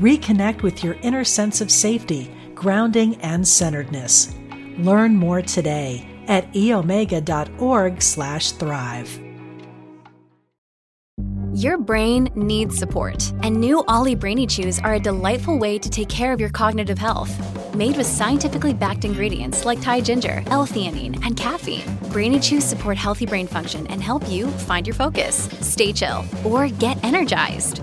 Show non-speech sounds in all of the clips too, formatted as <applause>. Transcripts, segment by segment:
Reconnect with your inner sense of safety, grounding, and centeredness. Learn more today at eomega.org/thrive. Your brain needs support, and new OLLY Brainy Chews are a delightful way to take care of your cognitive health. Made with scientifically backed ingredients like Thai ginger, L-theanine, and caffeine, Brainy Chews support healthy brain function and help you find your focus, stay chill, or get energized.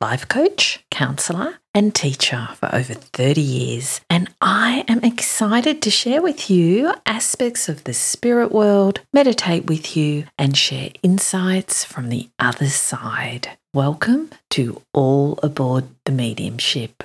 life coach, counselor, and teacher for over 30 years. And I am excited to share with you aspects of the spirit world, meditate with you, and share insights from the other side. Welcome to All Aboard the Mediumship.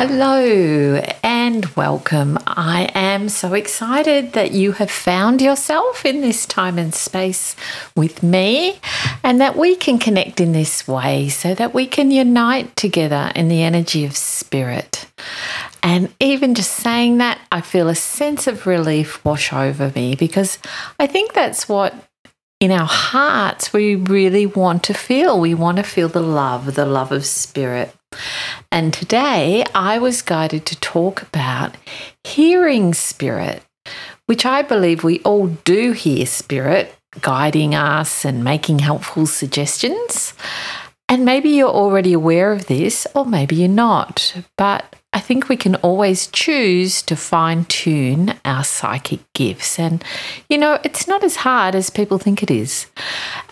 Hello and welcome. I am so excited that you have found yourself in this time and space with me and that we can connect in this way so that we can unite together in the energy of spirit. And even just saying that, I feel a sense of relief wash over me because I think that's what in our hearts we really want to feel. We want to feel the love, the love of spirit. And today I was guided to talk about hearing spirit, which I believe we all do hear spirit guiding us and making helpful suggestions. And maybe you're already aware of this, or maybe you're not. But I think we can always choose to fine tune our psychic gifts. And, you know, it's not as hard as people think it is.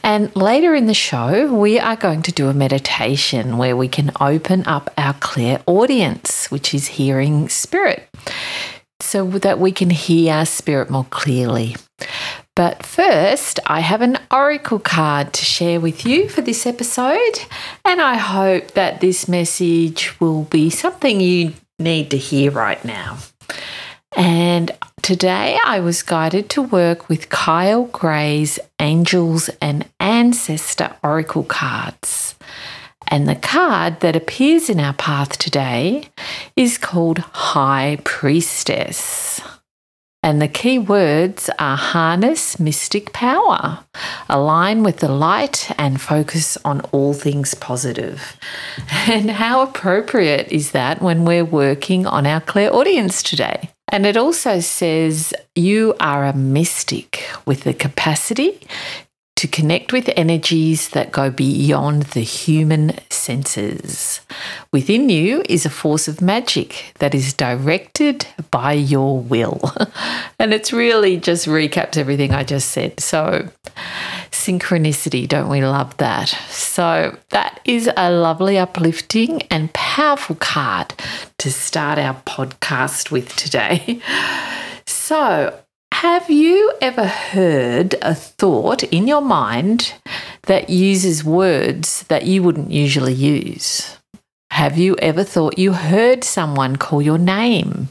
And later in the show, we are going to do a meditation where we can open up our clairaudience, which is hearing spirit, so that we can hear our spirit more clearly. But first, I have an oracle card to share with you for this episode, and I hope that this message will be something you need to hear right now. And today I was guided to work with Kyle Gray's Angels and Ancestor Oracle cards. And the card that appears in our path today is called High Priestess. And the key words are harness mystic power, align with the light, and focus on all things positive. <laughs> And how appropriate is that when we're working on our clairaudience today? And it also says you are a mystic with the capacity to connect with energies that go beyond the human senses. Within you is a force of magic that is directed by your will. <laughs> and it's really just recaps everything I just said. So, synchronicity, don't we love that? So, that is a lovely, uplifting, and powerful card to start our podcast with today. <laughs> So, have you ever heard a thought in your mind that uses words that you wouldn't usually use? Have you ever thought you heard someone call your name,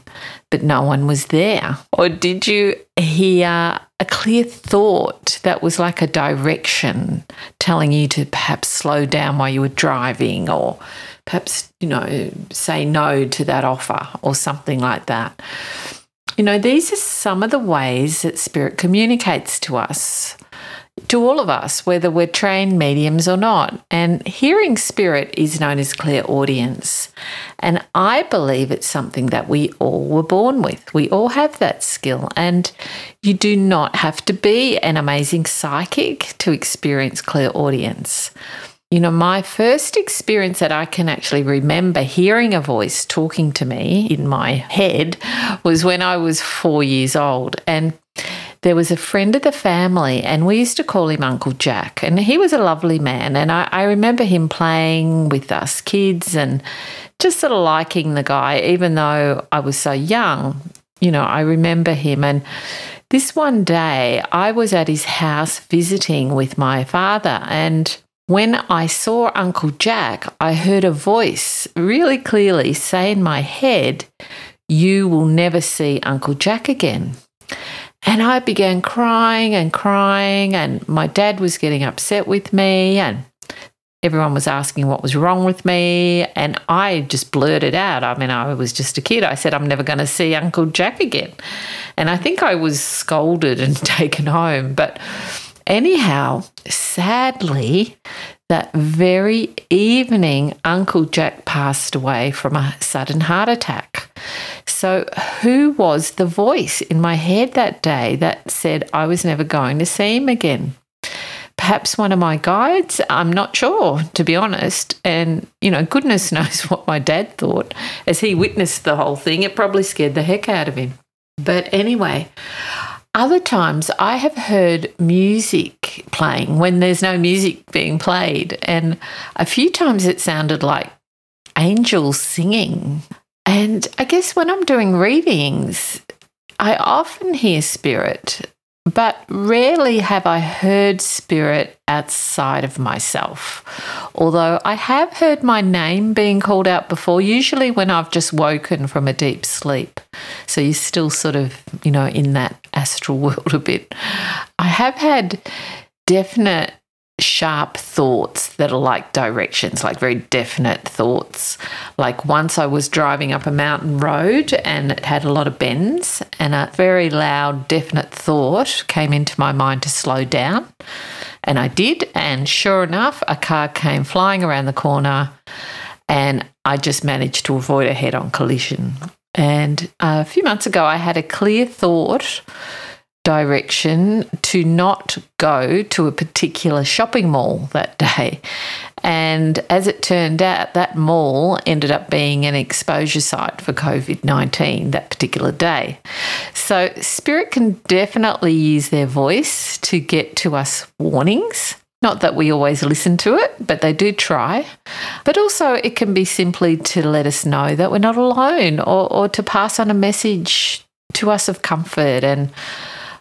but no one was there? Or did you hear a clear thought that was like a direction telling you to perhaps slow down while you were driving or perhaps, you know, say no to that offer or something like that? You know, these are some of the ways that spirit communicates to us. to all of us, whether we're trained mediums or not. And hearing spirit is known as clairaudience. And I believe it's something that we all were born with. We all have that skill. And you do not have to be an amazing psychic to experience clairaudience. You know, my first experience that I can actually remember hearing a voice talking to me in my head was when I was four years old. And there was a friend of the family, and we used to call him Uncle Jack. And he was a lovely man. And I, I remember him playing with us kids and just sort of liking the guy, even though I was so young. You know, I remember him. And this one day, I was at his house visiting with my father. And when I saw Uncle Jack, I heard a voice really clearly say in my head, You will never see Uncle Jack again. And I began crying and crying, and my dad was getting upset with me, and everyone was asking what was wrong with me. And I just blurted out. I mean, I was just a kid. I said, I'm never going to see Uncle Jack again. And I think I was scolded and <laughs> taken home. But anyhow, sadly, that very evening, Uncle Jack passed away from a sudden heart attack. So, who was the voice in my head that day that said I was never going to see him again? Perhaps one of my guides? I'm not sure, to be honest. And, you know, goodness <laughs> knows what my dad thought. As he witnessed the whole thing, it probably scared the heck out of him. But anyway, other times I have heard music playing when there's no music being played. And a few times it sounded like angels singing. And I guess when I'm doing readings, I often hear spirit, but rarely have I heard spirit outside of myself. Although I have heard my name being called out before, usually when I've just woken from a deep sleep. So you're still sort of, you know, in that astral <laughs> world a bit. I have had definite sharp thoughts that are like directions, like very definite thoughts. Like once I was driving up a mountain road and it had a lot of bends, and a very loud, definite thought came into my mind to slow down. And I did. And sure enough, a car came flying around the corner, and I just managed to avoid a head on collision. And a few months ago, I had a clear thought direction to not go to a particular shopping mall that day. And as it turned out, that mall ended up being an exposure site for COVID 19 that particular day. So, Spirit can definitely use their voice to get to us warnings. Not that we always listen to it, but they do try. But also, it can be simply to let us know that we're not alone or, or to pass on a message to us of comfort and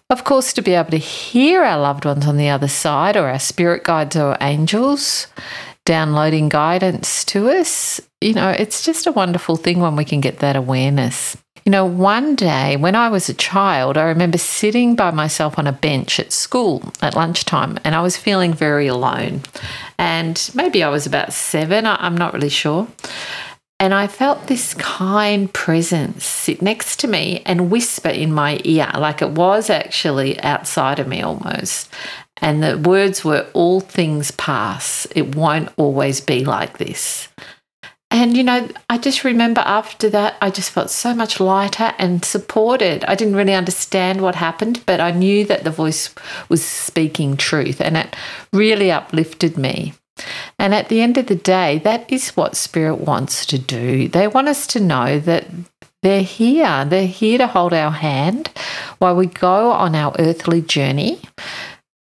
of course, to be able to hear our loved ones on the other side or our spirit guides or angels downloading guidance to us, you know, it's just a wonderful thing when we can get that awareness. You know, one day when I was a child, I remember sitting by myself on a bench at school at lunchtime and I was feeling very alone. And maybe I was about seven, I'm not really sure. And I felt this kind presence sit next to me and whisper in my ear, like it was actually outside of me almost. And the words were, All things pass. It won't always be like this. And, you know, I just remember after that, I just felt so much lighter and supported. I didn't really understand what happened, but I knew that the voice was speaking truth and it really uplifted me. And at the end of the day, that is what Spirit wants to do. They want us to know that they're here. They're here to hold our hand while we go on our earthly journey.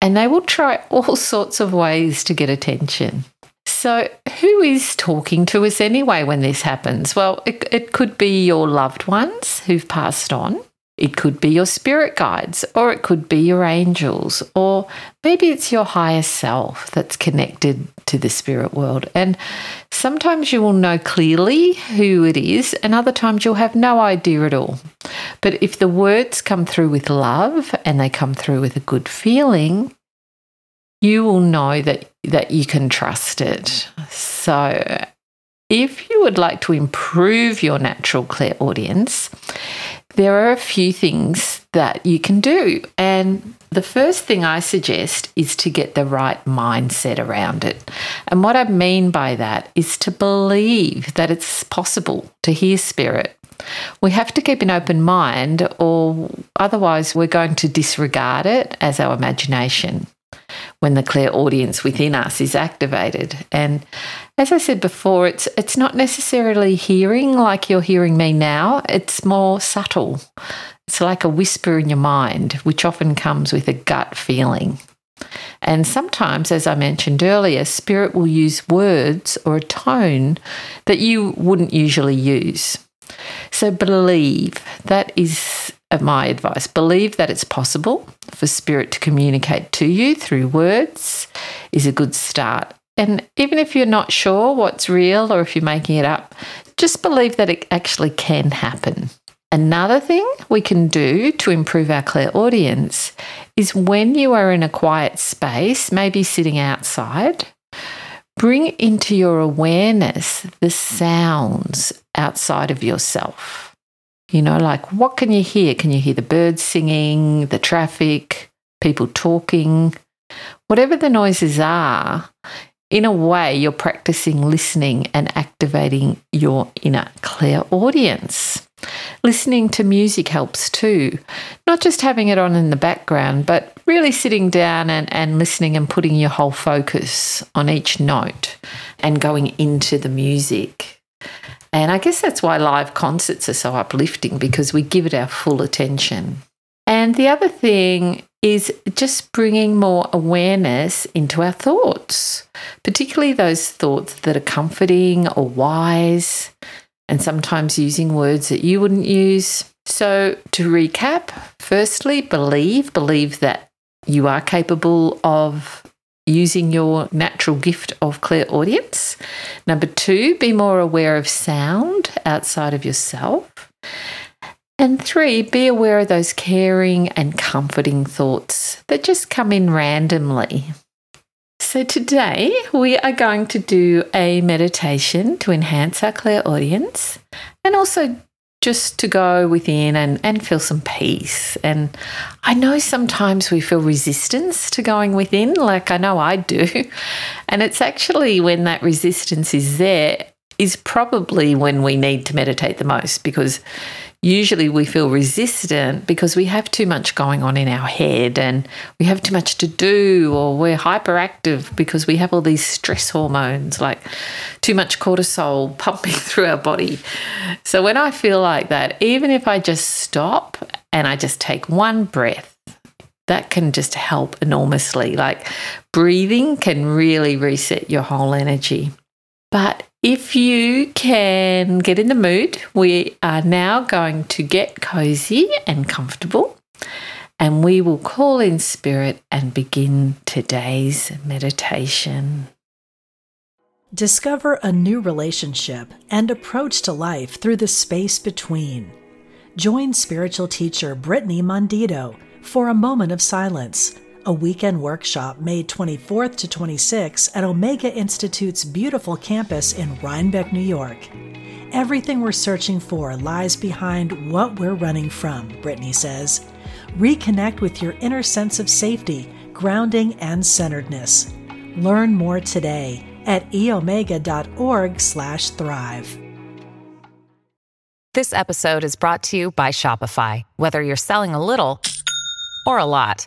And they will try <laughs> all sorts of ways to get attention. So, who is talking to us anyway when this happens? Well, it, it could be your loved ones who've passed on. It could be your spirit guides, or it could be your angels, or maybe it's your higher self that's connected to the spirit world. And sometimes you will know clearly who it is, and other times you'll have no idea at all. But if the words come through with love and they come through with a good feeling, you will know that that you can trust it. So if you would like to improve your natural clairaudience, there are a few things that you can do. And the first thing I suggest is to get the right mindset around it. And what I mean by that is to believe that it's possible to hear spirit. We have to keep an open mind, or otherwise, we're going to disregard it as our imagination when the clairaudience within us is activated. And as I said before, it's it's not necessarily hearing like you're hearing me now. It's more subtle. It's like a whisper in your mind, which often comes with a gut feeling. And sometimes, as I mentioned earlier, spirit will use words or a tone that you wouldn't usually use. So believe that is uh, my advice. Believe that it's possible for spirit to communicate to you through words is a good start. And even if you're not sure what's real or if you're making it up, just believe that it actually can happen. Another thing we can do to improve our clairaudience is when you are in a quiet space, maybe sitting outside, bring into your awareness the sounds outside of yourself. You know, like what can you hear? Can you hear the birds singing, the traffic, people talking? Whatever the noises are, in a way, you're practicing listening and activating your inner clairaudience. Listening to music helps too. Not just having it on in the background, but really sitting down and, and listening and putting your whole focus on each note and going into the music. And I guess that's why live concerts are so uplifting because we give it our full attention. And the other thing is just bringing more awareness into our thoughts, particularly those thoughts that are comforting or wise, and sometimes using words that you wouldn't use. So, to recap, firstly, believe, believe that you are capable of using your natural gift of clairaudience. Number two, be more aware of sound outside of yourself. And three, be aware of those caring and comforting thoughts that just come in randomly. So, today we are going to do a meditation to enhance our clairaudience and also just to go within and, and feel some peace. And I know sometimes we feel resistance to going within, like I know I do. <laughs> And it's actually when that resistance is there, is probably when we need to meditate the most because usually we feel resistant because we have too much going on in our head and we have too much to do, or we're hyperactive because we have all these stress hormones like too much cortisol <laughs> pumping through our body. So when I feel like that, even if I just stop and I just take one breath, that can just help enormously. Like breathing can really reset your whole energy. But if you can get in the mood, we are now going to get cozy and comfortable, and we will call in spirit and begin today's meditation. Discover a new relationship and approach to life through the space between. Join spiritual teacher Brittany Mondito for a moment of silence a weekend workshop May 24th to 26th at Omega Institute's beautiful campus in Rhinebeck, New York. Everything we're searching for lies behind what we're running from, Brittany says. Reconnect with your inner sense of safety, grounding, and centeredness. Learn more today at eomega.org/thrive. This episode is brought to you by Shopify. Whether you're selling a little or a lot.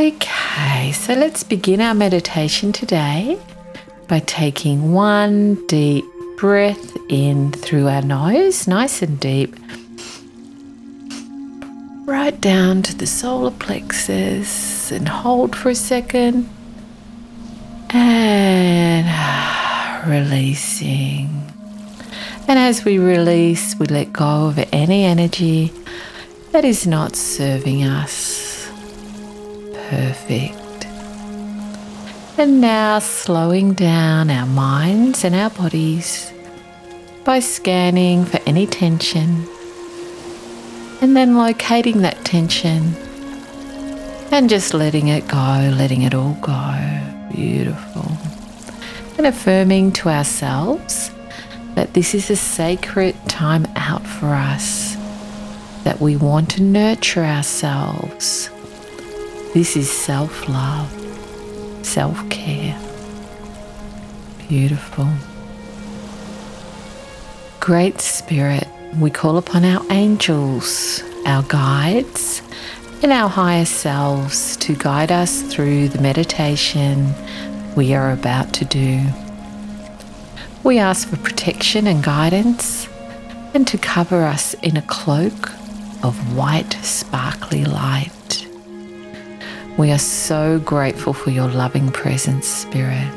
Okay, so let's begin our meditation today by taking one deep breath in through our nose, nice and deep, right down to the solar plexus, and hold for a second, and <sighs> releasing. And as we release, we let go of any energy that is not serving us. Perfect. And now slowing down our minds and our bodies by scanning for any tension and then locating that tension and just letting it go, letting it all go. Beautiful. And affirming to ourselves that this is a sacred time out for us, that we want to nurture ourselves. This is self love, self care. Beautiful. Great Spirit, we call upon our angels, our guides, and our higher selves to guide us through the meditation we are about to do. We ask for protection and guidance and to cover us in a cloak of white, sparkly light. We are so grateful for your loving presence, Spirit.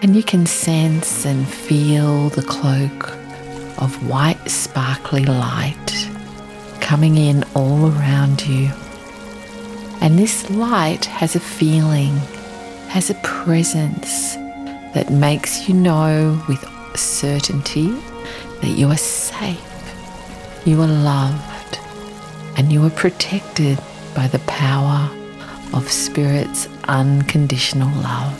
And you can sense and feel the cloak of white, sparkly light coming in all around you. And this light has a feeling, has a presence that makes you know with certainty that you are safe, you are loved, and you are protected by the power of Spirit's unconditional love.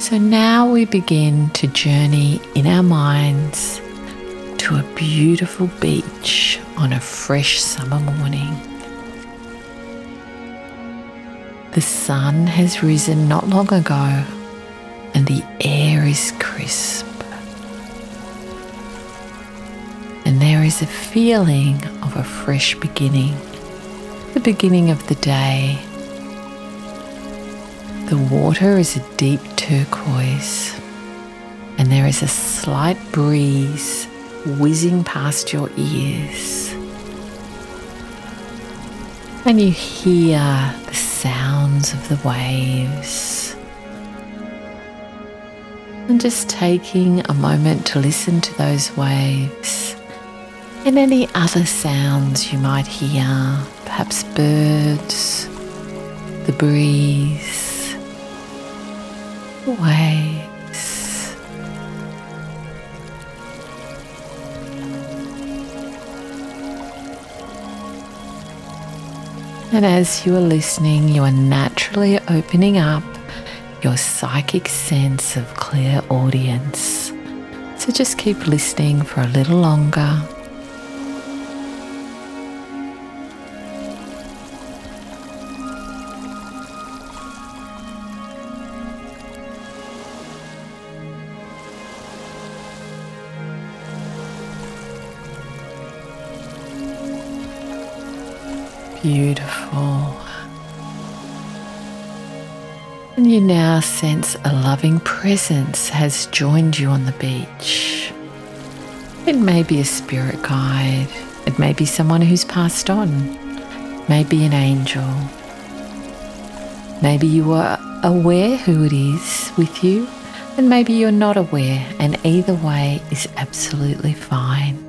So now we begin to journey in our minds to a beautiful beach on a fresh summer morning. The sun has risen not long ago and the air is crisp. There is a feeling of a fresh beginning, the beginning of the day the water is a deep turquoise, and there is a slight breeze whizzing past your ears. And you hear the sounds of the waves. And just taking a moment to listen to those waves and any other sounds you might hear, perhaps birds, the breeze waves. And as you are listening, you are naturally opening up your psychic sense of clairaudience. So just keep listening for a little longer. Beautiful. And you now sense a loving presence has joined you on the beach. It may be a spirit guide, it may be someone who's passed on, maybe an angel. Maybe you are aware who it is with you, and maybe you're not aware, and either way is absolutely fine.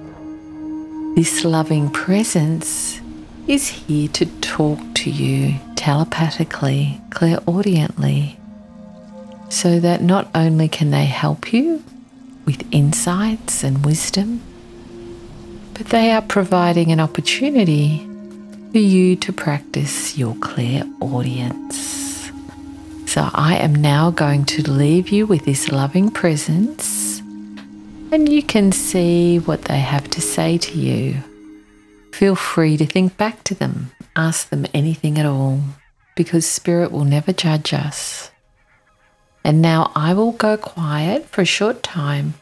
This loving presence is here to talk to you telepathically, clairaudiently, so that not only can they help you with insights and wisdom, but they are providing an opportunity for you to practice your clairaudience. So I am now going to leave you with this loving presence, and you can see what they have to say to you Feel free to think back to them, ask them anything at all, because Spirit will never judge us. And now I will go quiet for a short time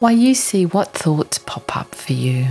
while you see what thoughts pop up for you.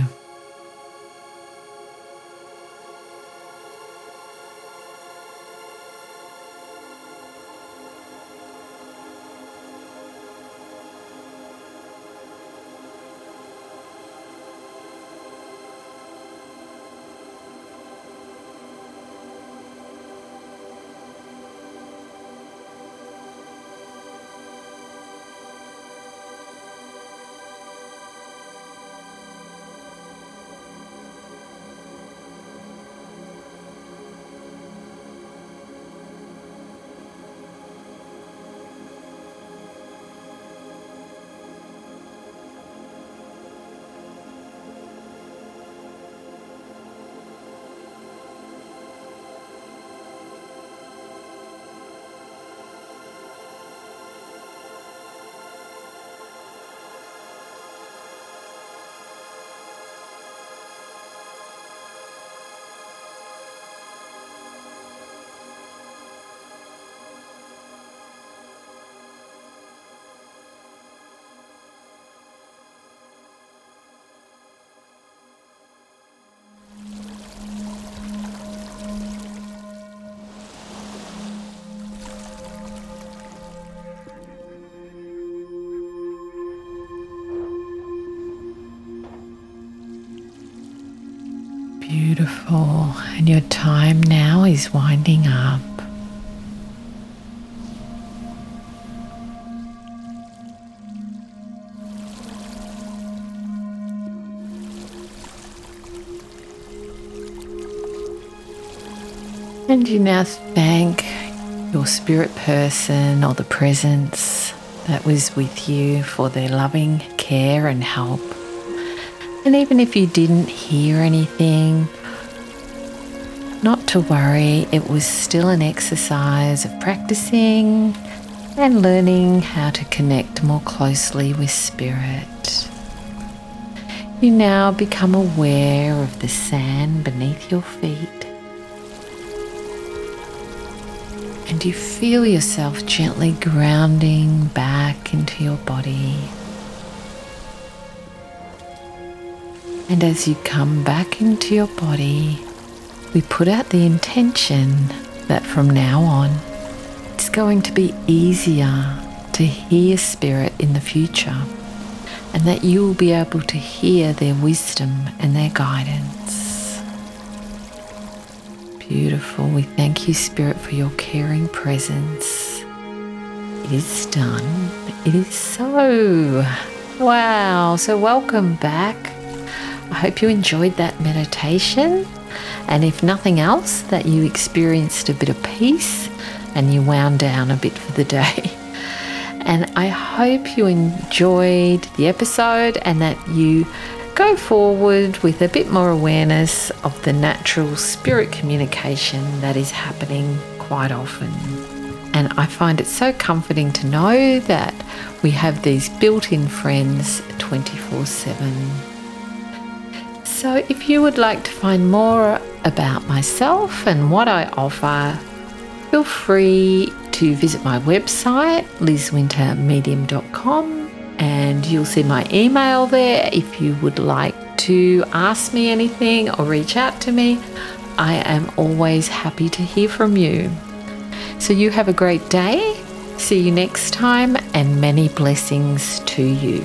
Beautiful. And your time now is winding up. And you now thank your spirit person or the presence that was with you for their loving care and help. And even if you didn't hear anything, not to worry, it was still an exercise of practicing and learning how to connect more closely with spirit. You now become aware of the sand beneath your feet and you feel yourself gently grounding back into your body. And as you come back into your body, we put out the intention that from now on, it's going to be easier to hear spirit in the future and that you will be able to hear their wisdom and their guidance. Beautiful. We thank you, Spirit, for your caring presence. It is done. It is so. Wow. So, welcome back. I hope you enjoyed that meditation. And if nothing else, that you experienced a bit of peace and you wound down a bit for the day. <laughs> And I hope you enjoyed the episode and that you go forward with a bit more awareness of the natural spirit communication that is happening quite often. And I find it so comforting to know that we have these built in friends 24 7. So, if you would like to find more about myself and what I offer, feel free to visit my website, lizwintermedium.com and you'll see my email there if you would like to ask me anything or reach out to me. I am always happy to hear from you. So, you have a great day. See you next time, and many blessings to you.